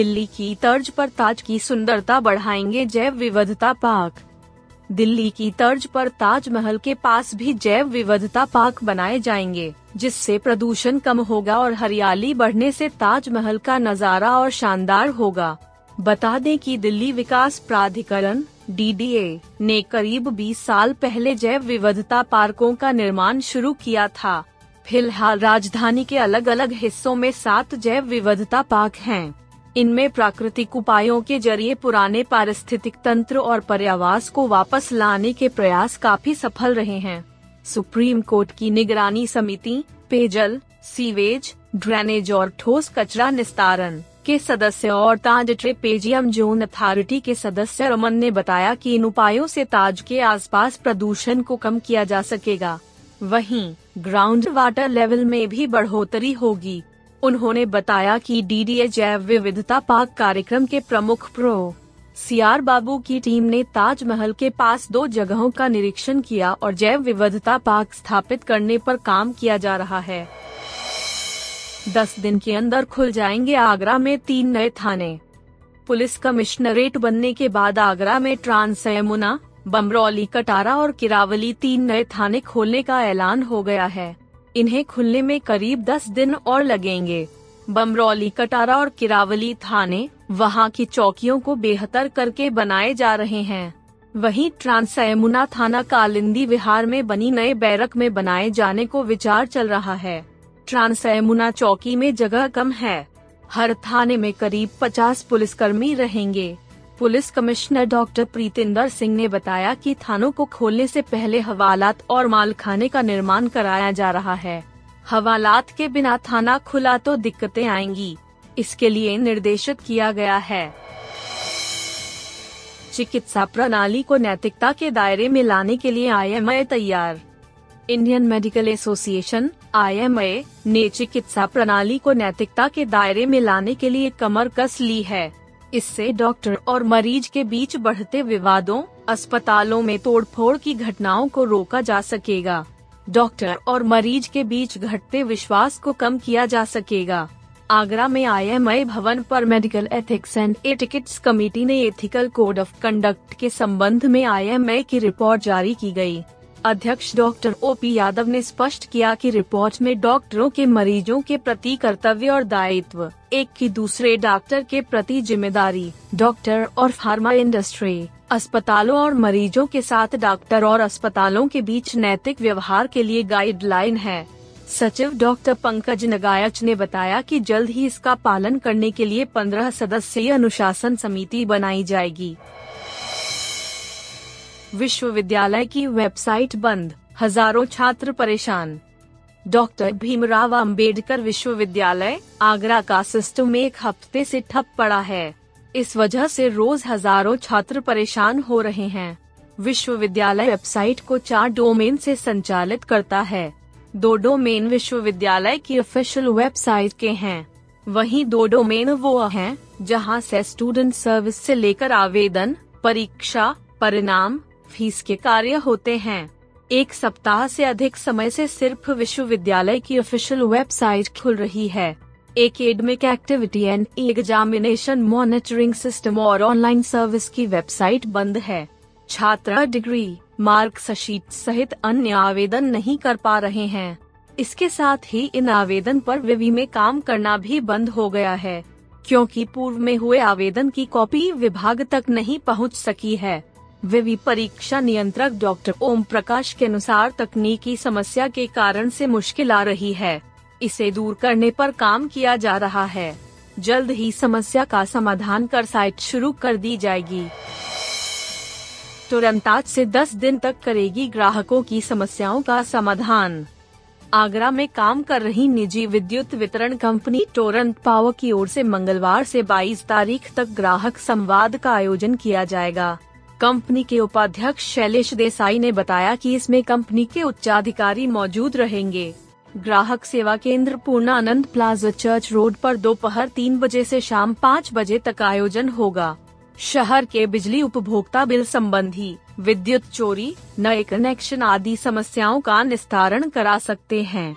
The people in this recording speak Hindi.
दिल्ली की तर्ज पर ताज की सुंदरता बढ़ाएँगे जैव विविधता पार्क दिल्ली की तर्ज पर ताजमहल के पास भी जैव विविधता पार्क बनाए जाएँगे, जिससे प्रदूषण कम होगा और हरियाली बढ़ने से ताजमहल का नज़ारा और शानदार होगा। बता दें कि दिल्ली विकास प्राधिकरण डीडीए ने करीब 20 साल पहले जैव विविधता पार्कों का निर्माण शुरू किया था। फ़िलहाल राजधानी के अलग अलग हिस्सों में सात जैव विविधता पार्क हैं। इनमें प्राकृतिक उपायों के ज़रिए पुराने पारिस्थितिक तंत्र और पर्यावास को वापस लाने के प्रयास काफ़ी सफल रहे हैं। सुप्रीम कोर्ट की निगरानी समिति, पेयजल, सीवेज, ड्रेनेज और ठोस कचरा निस्तारण के सदस्य और ताज ट्रेपेजियम जोन अथॉरिटी के सदस्य रमन ने बताया कि इन उपायों से ताज के आसपास प्रदूषण को कम किया जा सकेगा। वहीं ग्राउंड वाटर लेवल में भी बढ़ोतरी होगी। उन्होंने बताया कि डीडीए जैव विविधता पार्क कार्यक्रम के प्रमुख प्रो. सीआर बाबू की टीम ने ताजमहल के पास दो जगहों का निरीक्षण किया और जैव विविधता पार्क स्थापित करने पर काम किया जा रहा है। दस दिन के अंदर खुल जाएँगे आगरा में तीन नए थाने। पुलिस कमिश्नरेट बनने के बाद आगरा में ट्रांस यमुना, बमरौली, कटारा और किरावली तीन नए थाने खोलने का ऐलान हो गया है। इन्हें खुलने में करीब 10 दिन और लगेंगे। बमरौली, कटारा और किरावली थाने वहाँ की चौकियों को बेहतर करके बनाए जा रहे हैं। वहीं ट्रांस यमुना थाना कालिंदी विहार में बनी नए बैरक में बनाए जाने को विचार चल रहा है। ट्रांस यमुना चौकी में जगह कम है। हर थाने में करीब 50 पुलिसकर्मी रहेंगे। Police commissioner doctor Preetinder Singh ने बताया कि थानों को खोलने से पहले हवालात और मालखाने का निर्माण कराया जा रहा है। हवालात के बिना थाना खुला तो दिक्कतें आएँगी। इसके लिए निर्देशित किया गया है। चिकित्सा प्रणाली को नैतिकता के दायरे में लाने के लिए आई तैयार। इंडियन मेडिकल एसोसिएशन आई ने चिकित्सा प्रणाली को नैतिकता के दायरे में लाने के लिए कमर कस ली है। इससे डॉक्टर और मरीज़ के बीच बढ़ते विवादों, अस्पतालों में तोड़फोड़ की घटनाओं को रोका जा सकेगा डॉक्टर और मरीज़ के बीच घटते विश्वास को कम किया जा सकेगा आगरा में आई भवन पर medical ethics and etiquettes committee ने एथिकल कोड ऑफ़ कंडक्ट के संबंध में आई की रिपोर्ट जारी की गई। अध्यक्ष डॉक्टर ओ पी यादव ने स्पष्ट किया कि रिपोर्ट में डॉक्टरों के मरीजों के प्रति कर्तव्य और दायित्व, एक की दूसरे डॉक्टर के प्रति ज़िम्मेदारी, डॉक्टर और फार्मा इंडस्ट्री, अस्पतालों और मरीजों के साथ डॉक्टर और अस्पतालों के बीच नैतिक व्यवहार के लिए गाइडलाइन है। सचिव डॉक्टर पंकज नगायच ने बताया कि जल्द ही इसका पालन करने के लिए पंद्रह सदस्यीय अनुशासन समिति बनाई जाएगी। विश्वविद्यालय की वेबसाइट बंद। हज़ारों छात्र परेशान। डॉक्टर भीमराव अंबेडकर विश्वविद्यालय, आगरा का सिस्टम एक हफ़्ते से ठप पड़ा है। इस वजह से रोज हज़ारों छात्र परेशान हो रहे हैं। विश्वविद्यालय वेबसाइट को चार डोमेन से संचालित करता है। दो डोमेन विश्वविद्यालय की ऑफिशियल वेबसाइट के हैं। वहीं दो डोमेन वो हैं, जहाँ से स्टूडेंट सर्विस से लेकर आवेदन, परीक्षा, परिणाम फ़ीस के कार्य होते हैं। एक सप्ताह से अधिक समय से सिर्फ़ विश्वविद्यालय की ऑफिशियल वेबसाइट खुल रही है। Academic activity and examination monitoring system और ऑनलाइन सर्विस की वेबसाइट बंद है। छात्र डिग्री मार्क्सशीट सहित अन्य आवेदन नहीं कर पा रहे हैं। इसके साथ ही इन आवेदन पर विवि में काम करना भी बंद हो गया है, क्योंकि पूर्व में हुए आवेदन की कॉपी विभाग तक नहीं पहुँच सकी है। विवि परीक्षा नियंत्रक डॉक्टर ओम प्रकाश के अनुसार तकनीकी समस्या के कारण से मुश्किल आ रही है। इसे दूर करने पर काम किया जा रहा है। जल्द ही समस्या का समाधान कर साइट शुरू कर दी जाएगी। तुरंत आज से 10 दिन तक करेगी ग्राहकों की समस्याओं का समाधान। आगरा में काम कर रही निजी विद्युत वितरण कंपनी टोरंट पावर की ओर से मंगलवार से 22 तारीख तक ग्राहक संवाद का आयोजन किया जाएगा। कंपनी के उपाध्यक्ष शैलेश देसाई ने बताया कि इसमें कंपनी के उच्चाधिकारी मौजूद रहेंगे। ग्राहक सेवा केंद्र पूर्णानंद प्लाजा चर्च रोड पर दोपहर तीन बजे से शाम पाँच बजे तक आयोजन होगा। शहर के बिजली उपभोक्ता बिल संबंधी विद्युत चोरी, नए कनेक्शन आदि समस्याओं का निस्तारण करा सकते हैं।